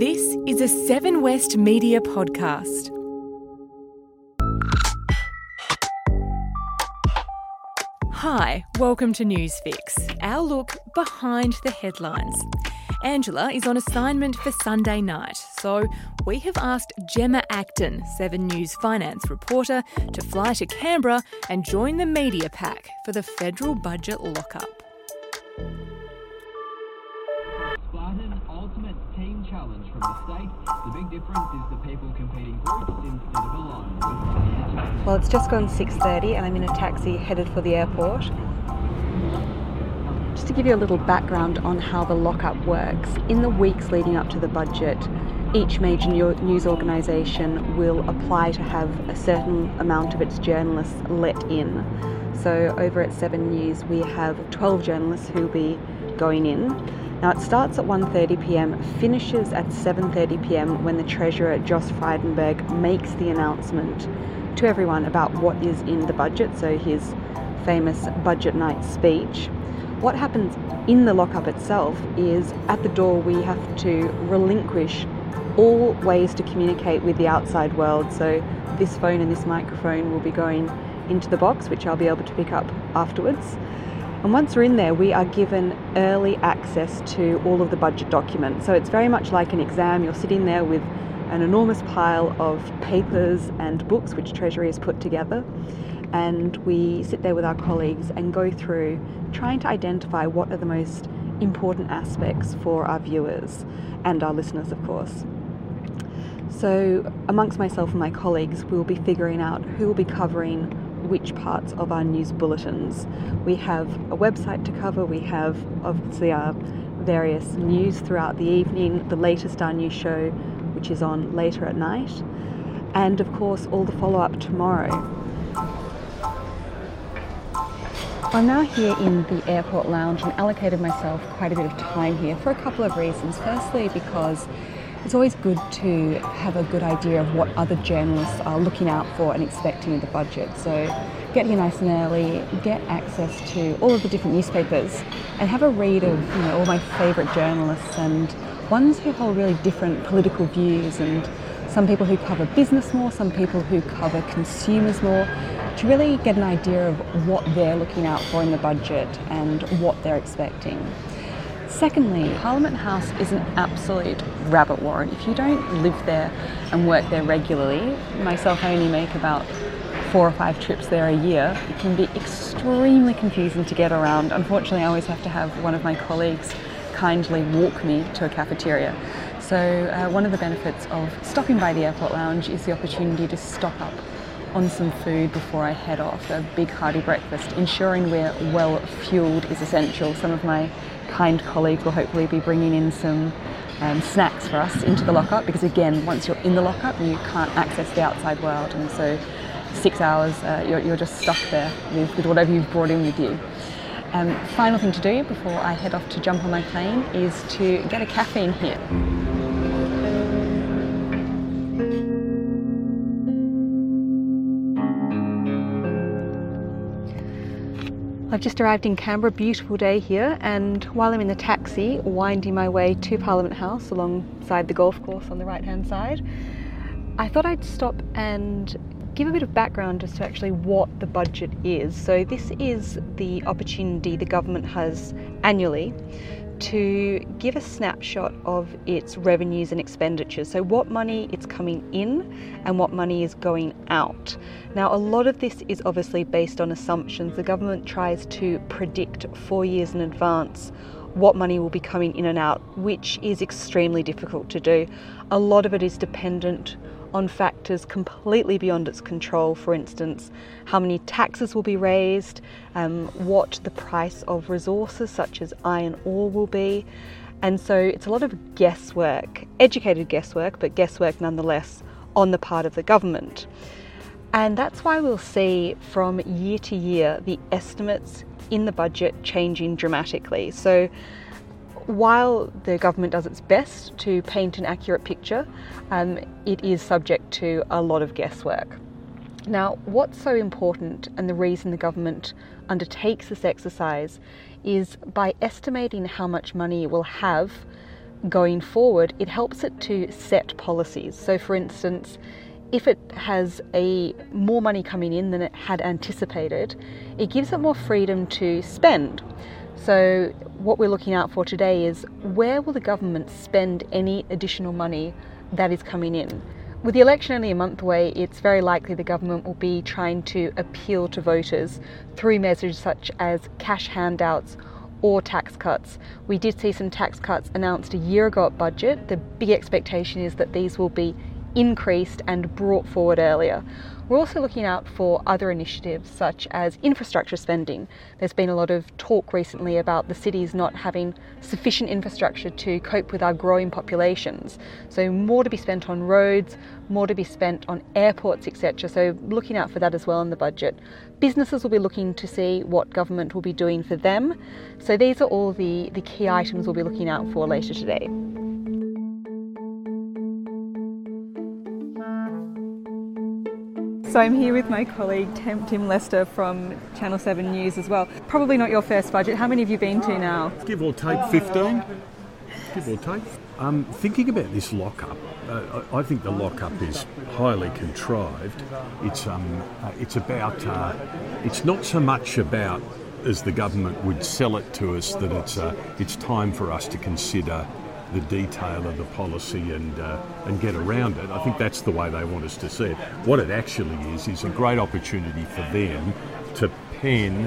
This is a Seven West Media podcast. Hi, welcome to Newsfix, our look behind the headlines. Angela is on assignment for Sunday night, so we have asked Gemma Acton, 7 News finance reporter, to fly to Canberra and join the media pack for the federal budget lockup. Well, it's just gone 6:30 and I'm in a taxi headed for the airport. Just to give you a little background on how the lockup works, in the weeks leading up to the budget, each major news organisation will apply to have a certain amount of its journalists let in. So over at 7 News, we have 12 journalists who will be going in. Now it starts at 1:30 p.m., finishes at 7:30 p.m. when the treasurer Josh Frydenberg makes the announcement to everyone about what is in the budget, so his famous budget night speech. What happens in the lockup itself is at the door we have to relinquish all ways to communicate with the outside world. So this phone and this microphone will be going into the box, which I'll be able to pick up afterwards. And once we're in there, we are given early access to all of the budget documents. So it's very much like an exam. You're sitting there with an enormous pile of papers and books which Treasury has put together. And we sit there with our colleagues and go through trying to identify what are the most important aspects for our viewers and our listeners, of course. So, amongst myself and my colleagues, we will be figuring out who will be covering which parts of our news bulletins. We have a website to cover, we have obviously our various news throughout the evening, the latest our new show, which is on later at night, and of course, all the follow up tomorrow. I'm now here in the airport lounge and allocated myself quite a bit of time here for a couple of reasons. Firstly, because it's always good to have a good idea of what other journalists are looking out for and expecting in the budget. So get here nice and early, get access to all of the different newspapers, and have a read of you know all my favourite journalists and ones who hold really different political views and some people who cover business more, some people who cover consumers more, to really get an idea of what they're looking out for in the budget and what they're expecting. Secondly, Parliament House is an absolute rabbit warren. If you don't live there and work there regularly, myself I only make about four or five trips there a year, it can be extremely confusing to get around. Unfortunately, I always have to have one of my colleagues kindly walk me to a cafeteria. So, uh, one of the benefits of stopping by the airport lounge is the opportunity to stock up on some food before I head off, a big hearty breakfast. Ensuring we're well fueled is essential. Some of my kind colleague will hopefully be bringing in some um, snacks for us into the lockup because, again, once you're in the lockup, you can't access the outside world, and so six hours uh, you're, you're, just stuck there with, with, whatever you've brought in with you. Um, final thing to do before I head off to jump on my plane is to get a caffeine hit. I've just arrived in Canberra, beautiful day here, and while I'm in the taxi, winding my way to Parliament House alongside the golf course on the right hand side, I thought I'd stop and give a bit of background as to actually what the budget is. So, this is the opportunity the government has annually to give a snapshot of its revenues and expenditures. So, what money it's coming in and what money is going out. Now, a lot of this is obviously based on assumptions. The government tries to predict four years in advance what money will be coming in and out, which is extremely difficult to do. A lot of it is dependent on factors completely beyond its control. For instance, how many taxes will be raised, um, what the price of resources such as iron ore will be. And so it's a lot of guesswork, educated guesswork, but guesswork nonetheless on the part of the government. And that's why we'll see from year to year the estimates in the budget changing dramatically. So while the government does its best to paint an accurate picture, um, it is subject to a lot of guesswork. Now, what's so important, and the reason the government undertakes this exercise, is by estimating how much money it will have going forward, it helps it to set policies. So, for instance, if it has a more money coming in than it had anticipated, it gives it more freedom to spend. So, what we're looking out for today is where will the government spend any additional money that is coming in? With the election only a month away, it's very likely the government will be trying to appeal to voters through measures such as cash handouts or tax cuts. We did see some tax cuts announced a year ago at budget. The big expectation is that these will be increased and brought forward earlier. We're also looking out for other initiatives such as infrastructure spending. There's been a lot of talk recently about the cities not having sufficient infrastructure to cope with our growing populations. So, more to be spent on roads, more to be spent on airports, etc. So, looking out for that as well in the budget. Businesses will be looking to see what government will be doing for them. So, these are all the, the key items we'll be looking out for later today. So I'm here with my colleague Tim Lester from Channel 7 News as well. Probably not your first budget. How many have you been to now? Give or take 15. Give or take. Um, thinking about this lockup, uh, I think the lockup is highly contrived. It's um, uh, it's about uh, it's not so much about as the government would sell it to us that it's uh, it's time for us to consider the detail of the policy and uh, and get around it. I think that's the way they want us to see it. What it actually is is a great opportunity for them to pen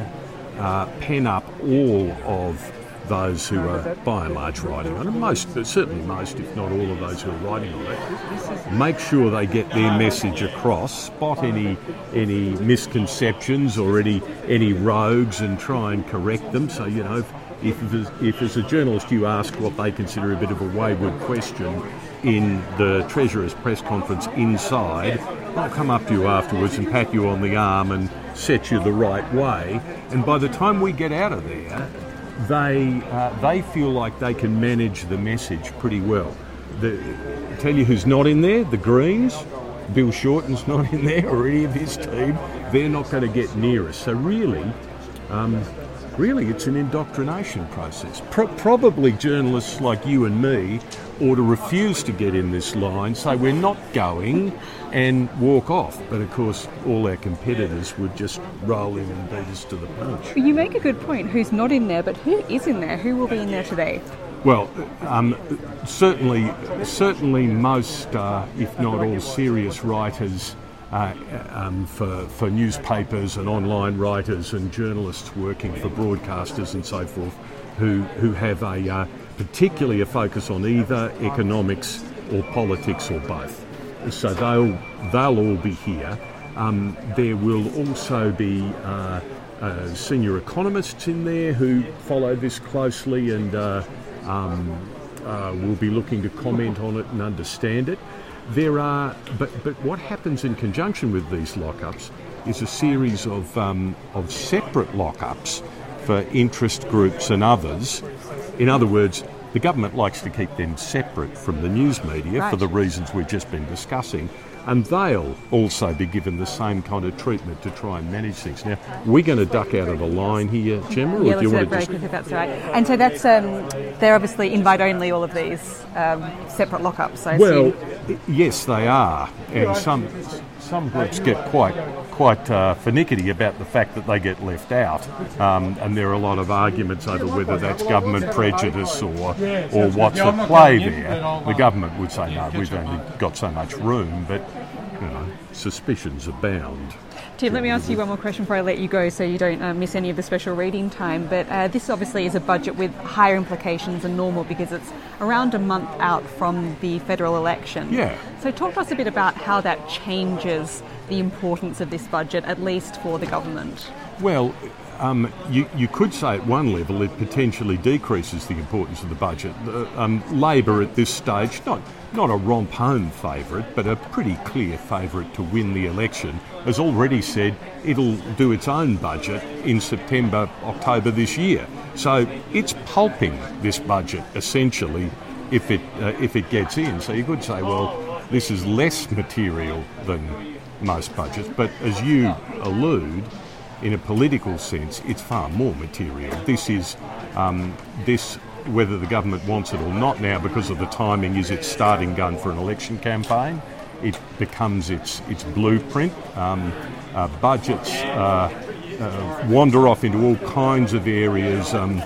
uh, pen up all of those who are by and large writing on it, most, certainly most, if not all of those who are writing on it, make sure they get their message across, spot any any misconceptions or any any rogues, and try and correct them. So you know, if, if as a journalist you ask what they consider a bit of a wayward question in the Treasurer's press conference inside, I'll come up to you afterwards and pat you on the arm and set you the right way. And by the time we get out of there, they, uh, they feel like they can manage the message pretty well. The, tell you who's not in there the Greens. Bill Shorten's not in there or any of his team. They're not going to get near us. So, really, um, really it's an indoctrination process. Pro- probably journalists like you and me ought to refuse to get in this line, say we're not going, and walk off. But of course, all our competitors would just roll in and beat us to the punch. You make a good point. Who's not in there, but who is in there? Who will be in there today? Well, um, certainly, certainly most, uh, if not all, serious writers uh, um, for, for newspapers and online writers and journalists working for broadcasters and so forth who, who have a uh, particularly a focus on either economics or politics or both. So they'll, they'll all be here. Um, there will also be uh, uh, senior economists in there who follow this closely and uh, um, uh, will be looking to comment on it and understand it. There are, but, but what happens in conjunction with these lockups is a series of, um, of separate lockups for interest groups and others. In other words, the government likes to keep them separate from the news media right. for the reasons we've just been discussing and they'll also be given the same kind of treatment to try and manage things. Now, we're going to duck out of the line here, Gemma. Yeah, let's do it very quickly, that's right. And so that's um, they're obviously invite only. All of these um, separate lockups. I well, assume. yes, they are, and some some groups get quite quite uh, finicky about the fact that they get left out, um, and there are a lot of arguments over whether that's government prejudice or or what's at play there. The government would say no, we've only got so much room, but you know, suspicions abound. Tim, let me ask you one more question before I let you go so you don't uh, miss any of the special reading time. But uh, this obviously is a budget with higher implications than normal because it's around a month out from the federal election. Yeah. So, talk to us a bit about how that changes the importance of this budget, at least for the government. Well, um, you, you, could say at one level it potentially decreases the importance of the budget. Um, Labor at this stage, not, not a romp home favourite, but a pretty clear favourite to win the election, has already said it'll do its own budget in September, October this year. So it's pulping this budget essentially if it, uh, if it gets in. So you could say, well, this is less material than most budgets, but as you allude, in a political sense, it's far more material. This is um, this whether the government wants it or not now because of the timing is its starting gun for an election campaign. It becomes its, its blueprint. Um, uh, budgets uh, uh, wander off into all kinds of areas um,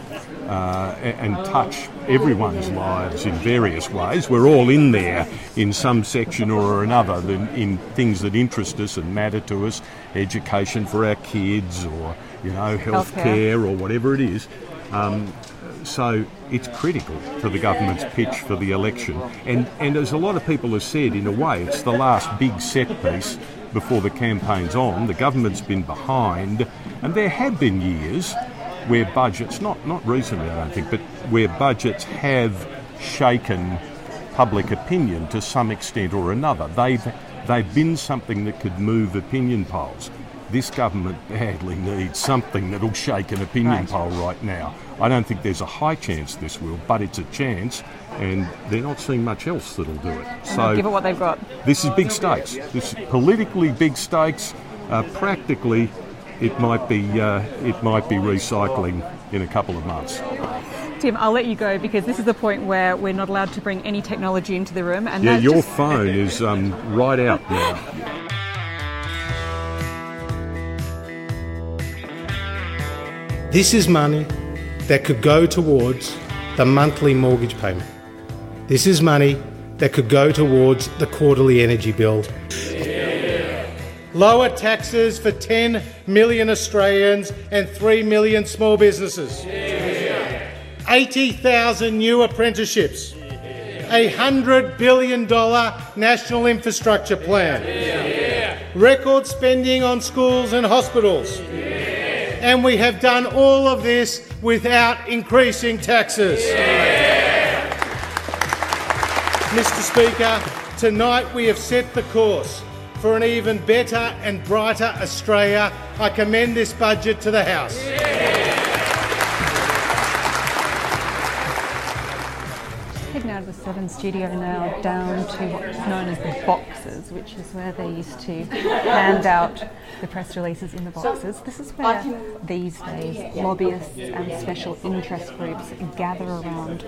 uh, and touch everyone's lives in various ways. We're all in there in some section or another in things that interest us and matter to us, education for our kids or you know healthcare or whatever it is. Um, so it's critical to the government's pitch for the election. And, and as a lot of people have said, in a way, it's the last big set piece before the campaign's on. The government's been behind, and there have been years where budgets, not, not recently, I don't think, but where budgets have shaken public opinion to some extent or another. They've, they've been something that could move opinion polls. This government badly needs something that'll shake an opinion right. poll right now. I don't think there's a high chance this will, but it's a chance, and they're not seeing much else that'll do it. so give it what they've got. This is big stakes. This is politically big stakes. Uh, practically, it might be uh, it might be recycling in a couple of months. Tim, I'll let you go because this is the point where we're not allowed to bring any technology into the room. And yeah, your just... phone is um, right out now. This is money that could go towards the monthly mortgage payment. This is money that could go towards the quarterly energy bill. Lower taxes for 10 million Australians and 3 million small businesses. 80,000 new apprenticeships. A $100 billion national infrastructure plan. Record spending on schools and hospitals. And we have done all of this without increasing taxes. Mr Speaker, tonight we have set the course for an even better and brighter Australia. I commend this budget to the House. Heading out of the Seven studio now down to what's known as the boxes, which is where they used to hand out the press releases in the boxes. This is where these days lobbyists and special interest groups gather around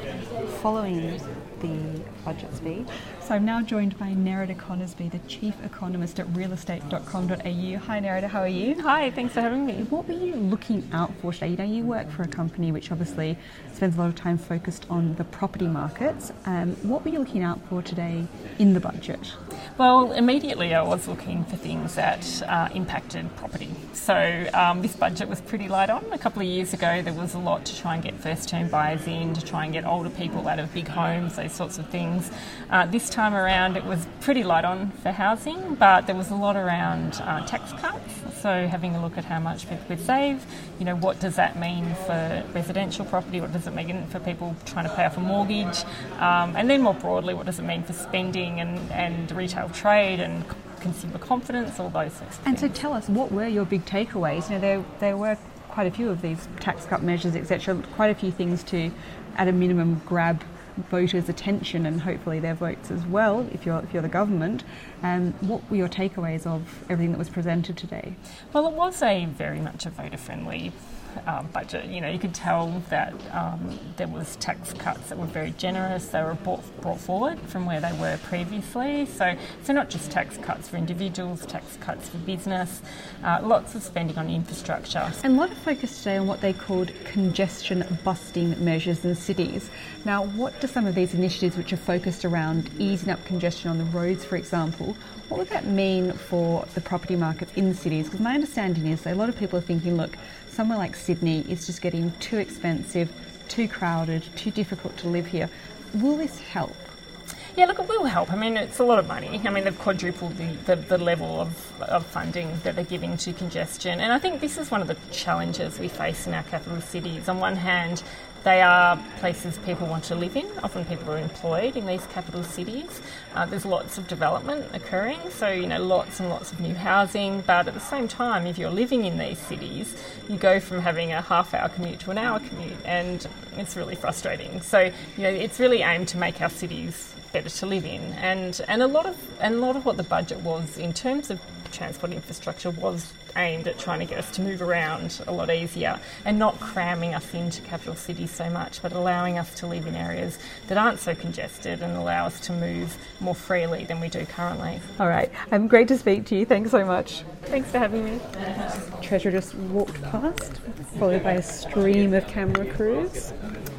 following the budget speech. So I'm now joined by Nerida Conisbee, the Chief Economist at realestate.com.au. Hi Nerida, how are you? Hi, thanks for having me. What were you looking out for today? You know, you work for a company which obviously spends a lot of time focused on the property markets. Um, what were you looking out for today in the budget? Well, immediately I was looking for things that uh, impacted property. So um, this budget was pretty light on. A couple of years ago, there was a lot to try and get first term buyers in, to try and get older people out of big homes, those sorts of things. Uh, this time around, it was pretty light on for housing, but there was a lot around uh, tax cuts. So having a look at how much people could save, you know, what does that mean for residential property? What does it mean for people trying to pay off a mortgage? Um, and then more broadly, what does it mean for spending and, and retail trade and consumer confidence, all those of And so tell us, what were your big takeaways? You know, there, there were quite a few of these tax cut measures, etc., quite a few things to, at a minimum, grab voters' attention and hopefully their votes as well, if you're, if you're the government. Um, what were your takeaways of everything that was presented today? Well, it was a very much a voter friendly um, budget. You know, you could tell that um, there was tax cuts that were very generous. They were brought, brought forward from where they were previously. So, so not just tax cuts for individuals, tax cuts for business, uh, lots of spending on infrastructure. And a lot of focus today on what they called congestion busting measures in cities. Now, what do some of these initiatives, which are focused around easing up congestion on the roads, for example, what would that mean for the property markets in cities? Because my understanding is that a lot of people are thinking, look, somewhere like Sydney is just getting too expensive, too crowded, too difficult to live here. Will this help? Yeah, look, it will help. I mean, it's a lot of money. I mean, they've quadrupled the, the, the, level of, of funding that they're giving to congestion. And I think this is one of the challenges we face in our capital cities. On one hand, they are places people want to live in. Often people are employed in these capital cities. Uh, there's lots of development occurring, so you know lots and lots of new housing. But at the same time, if you're living in these cities, you go from having a half-hour commute to an hour commute, and it's really frustrating. So you know it's really aimed to make our cities better to live in, and and a lot of and a lot of what the budget was in terms of transport infrastructure was aimed at trying to get us to move around a lot easier and not cramming us into capital cities so much, but allowing us to live in areas that aren't so congested and allow us to move more freely than we do currently. All right, um, great to speak to you. Thanks so much. Thanks for having me. Treasurer just walked past, followed by a stream of camera crews.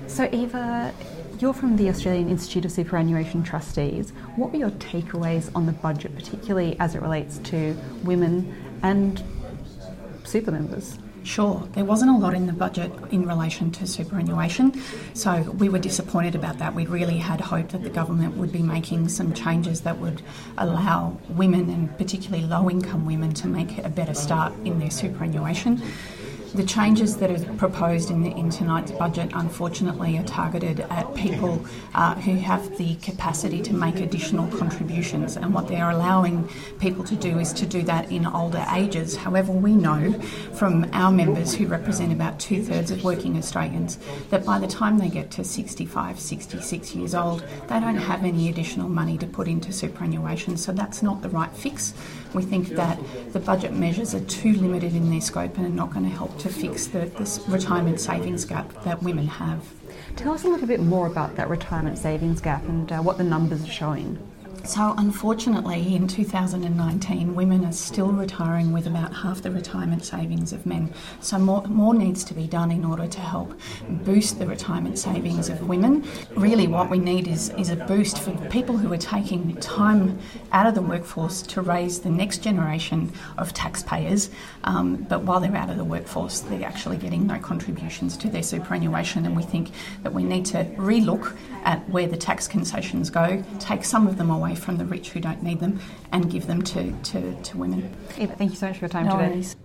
So, Eva, you're from the Australian Institute of Superannuation Trustees. What were your takeaways on the budget, particularly as it relates to women and super members? Sure, there wasn't a lot in the budget in relation to superannuation, so we were disappointed about that. We really had hoped that the government would be making some changes that would allow women, and particularly low income women, to make a better start in their superannuation. The changes that are proposed in, the, in tonight's budget, unfortunately, are targeted at people uh, who have the capacity to make additional contributions, and what they are allowing people to do is to do that in older ages. However, we know from our members, who represent about two thirds of working Australians, that by the time they get to 65, 66 years old, they don't have any additional money to put into superannuation, so that's not the right fix. We think that the budget measures are too limited in their scope and are not going to help to fix the, this retirement savings gap that women have. Tell us a little bit more about that retirement savings gap and uh, what the numbers are showing. So, unfortunately, in 2019, women are still retiring with about half the retirement savings of men. So, more, more needs to be done in order to help boost the retirement savings of women. Really, what we need is, is a boost for people who are taking time out of the workforce to raise the next generation of taxpayers. Um, but while they're out of the workforce, they're actually getting no contributions to their superannuation. And we think that we need to relook at where the tax concessions go, take some of them away from the rich who don't need them, and give them to, to, to women. Eva, thank you so much for your time No today. worries.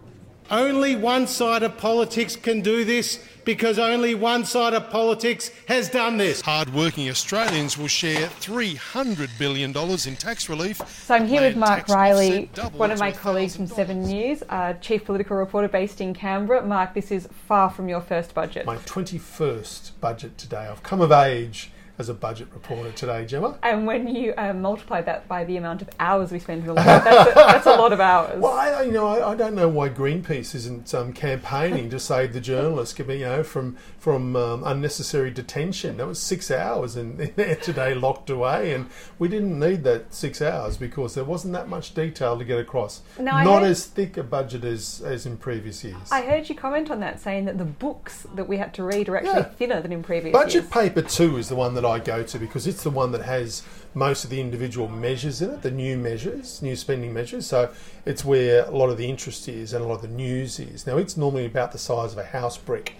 Only one side of politics can do this because only one side of politics has done this. Hard-working Australians will share $300 billion in tax relief. So I'm here with Mark Riley, one of my colleagues from Seven News, uh, chief political reporter based in Canberra. Mark, this is far from your first budget. my 21st budget today. I've come of age as a budget reporter today, Gemma. And when you uh, multiply that by the amount of hours we spend in the lab, that's a, that's a lot of hours. Well, I, you know, I, I don't know why Greenpeace isn't um, campaigning to save the journalists, you know, from from um, unnecessary detention. That was six hours in, in there today, locked away, and we didn't need that six hours because there wasn't that much detail to get across. No, I Not heard- as thick a budget as as in previous years. I heard you comment on that, saying that the books that we had to read are actually Yeah. thinner than in previous Budget years. Budget paper two is the one that I go to because it's the one that has most of the individual measures in it, the new measures, new spending measures. So it's where a lot of the interest is and a lot of the news is. Now it's normally about the size of a house brick.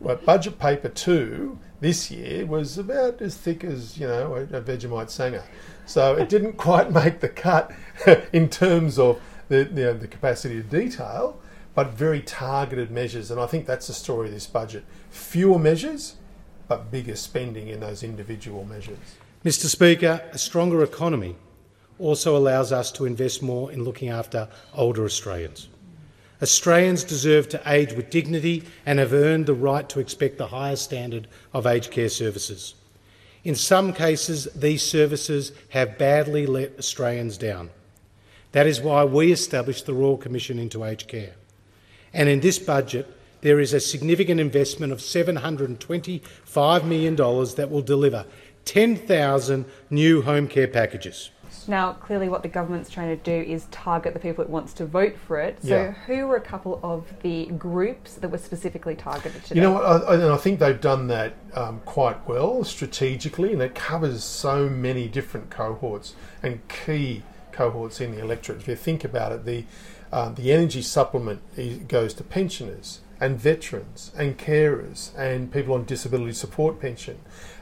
But budget paper two this year was about as thick as, you know, a, a Vegemite Sanger. So it didn't quite make the cut in terms of the, you know, the capacity of detail, but very targeted measures. And I think that's the story of this budget. Fewer measures, but bigger spending in those individual measures. Mr. Speaker, a stronger economy also allows us to invest more in looking after older Australians. Australians deserve to age with dignity and have earned the right to expect the highest standard of aged care services. In some cases, these services have badly let Australians down. That is why we established the Royal Commission into Aged Care. And in this budget, there is a significant investment of $725 million that will deliver 10,000 new home care packages. Now, clearly, what the government's trying to do is target the people it wants to vote for it. So, Yeah. who were a couple of the groups that were specifically targeted today? You know what? I, I- think they've done that um, quite well strategically, and it covers so many different cohorts and key cohorts in the electorate. If you think about it, the um, the energy supplement goes to pensioners and veterans and carers and people on disability support pension.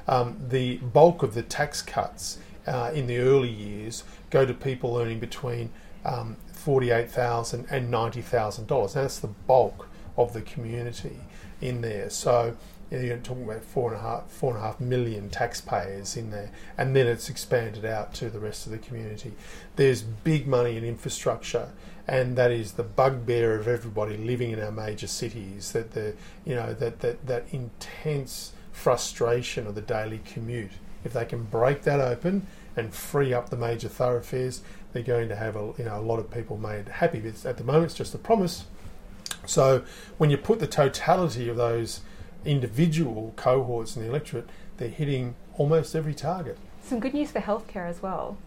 Um, the bulk of the tax cuts uh, in the early years go to people earning between um, $48,000 and $90,000. That's the bulk of the community in there. So you know, you're talking about four and a half, four and a half million taxpayers in there, and then it's expanded out to the rest of the community. There's big money in infrastructure, and that is the bugbear of everybody living in our major cities. That the you know that that that intense frustration of the daily commute If they can break that open and free up the major thoroughfares, they're going to have a, you know, a lot of people made happy. It's, at the moment, it's just a promise. So when you put the totality of those individual cohorts in the electorate, they're hitting almost every target. Some good news for healthcare as well.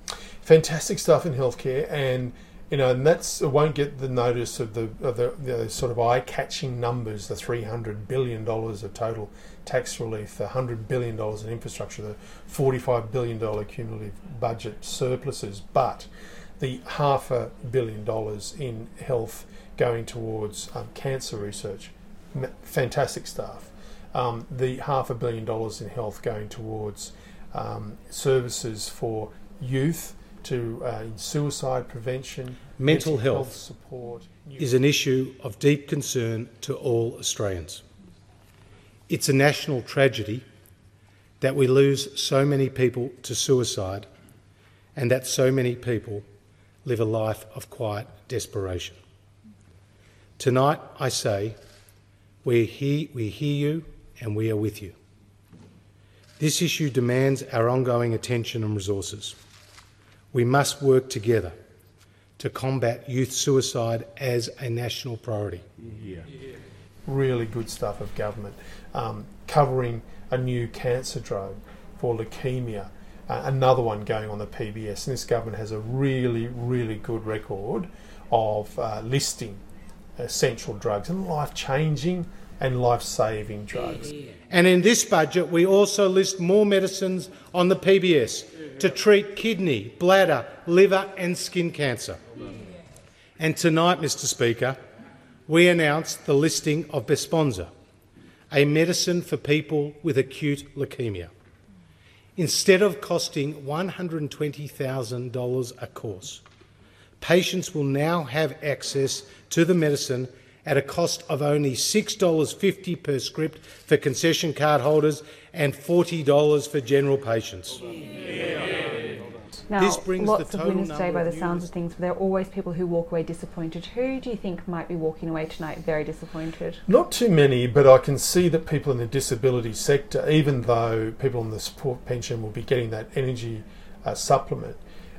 Fantastic stuff in healthcare, and you know, and that's it won't get the notice of the of the, the sort of eye-catching numbers, the three hundred billion dollars of total tax relief, the hundred billion dollars in infrastructure, the forty-five billion dollar cumulative budget surpluses, but the half a billion dollars in health going towards um, cancer research, fantastic stuff. Um, the half a billion dollars in health going towards um, services for youth to uh, suicide prevention, mental health, health support is an issue of deep concern to all Australians. It's a national tragedy that we lose so many people to suicide and that so many people live a life of quiet desperation. Tonight, I say, we hear, we hear you and we are with you. This issue demands our ongoing attention and resources. We must work together to combat youth suicide as a national priority. Yeah. Really good stuff of government. Um, covering a new cancer drug for leukemia, uh, another one going on the PBS. And this government has a really, really good record of uh, listing essential drugs and life changing and life saving drugs. And in this budget, we also list more medicines on the PBS to treat kidney, bladder, liver, and skin cancer. And tonight, Mr. Speaker, we announced the listing of Besponsa, a medicine for people with acute leukemia. Instead of costing $120,000 a course, patients will now have access to the medicine at a cost of only $6.50 per script for concession card holders and $40 for general patients. Now, lots of winners today by the sounds of things, but there are always people who walk away disappointed. Who do you think might be walking away tonight very disappointed? Not too many, but I can see that people in the disability sector, even though people on the support pension will be getting that energy uh, supplement,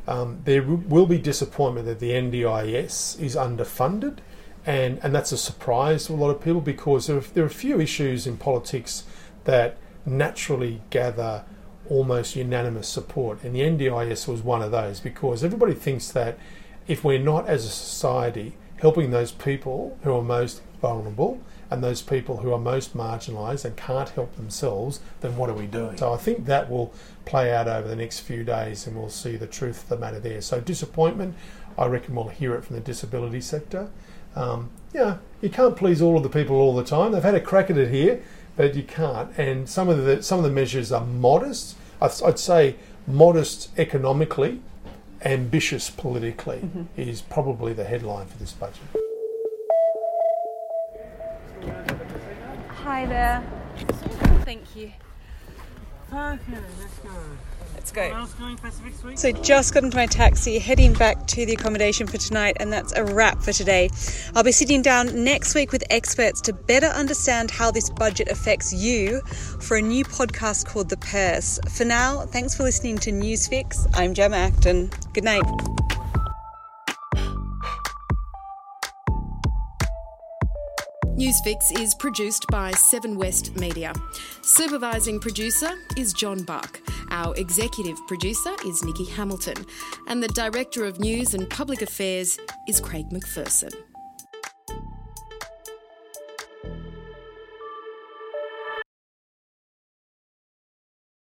um, there will be disappointment that the NDIS is underfunded and and that's a surprise to a lot of people because there are, there are a few issues in politics that naturally gather almost unanimous support, and the NDIS was one of those because everybody thinks that if we're not as a society helping those people who are most vulnerable and those people who are most marginalised and can't help themselves, then what are we doing? So I think that will play out over the next few days and we'll see the truth of the matter there. So disappointment, I reckon we'll hear it from the disability sector. Um, yeah, you can't please all of the people all the time. They've had a crack at it here, but you can't. And some of the some of the measures are modest. I'd say modest economically, ambitious politically mm-hmm. is probably the headline for this budget. Hi there. Thank you. Okay, let's go. Let's go. Going, so just got into my taxi, heading back to the accommodation for tonight, and that's a wrap for today. I'll be sitting down next week with experts to better understand how this budget affects you for a new podcast called The Purse. For now, thanks for listening to Newsfix. I'm Gemma Acton. Good night. Newsfix is produced by Seven West Media. Supervising producer is John Buck. Our executive producer is Nikki Hamilton. And the Director of News and Public Affairs is Craig McPherson.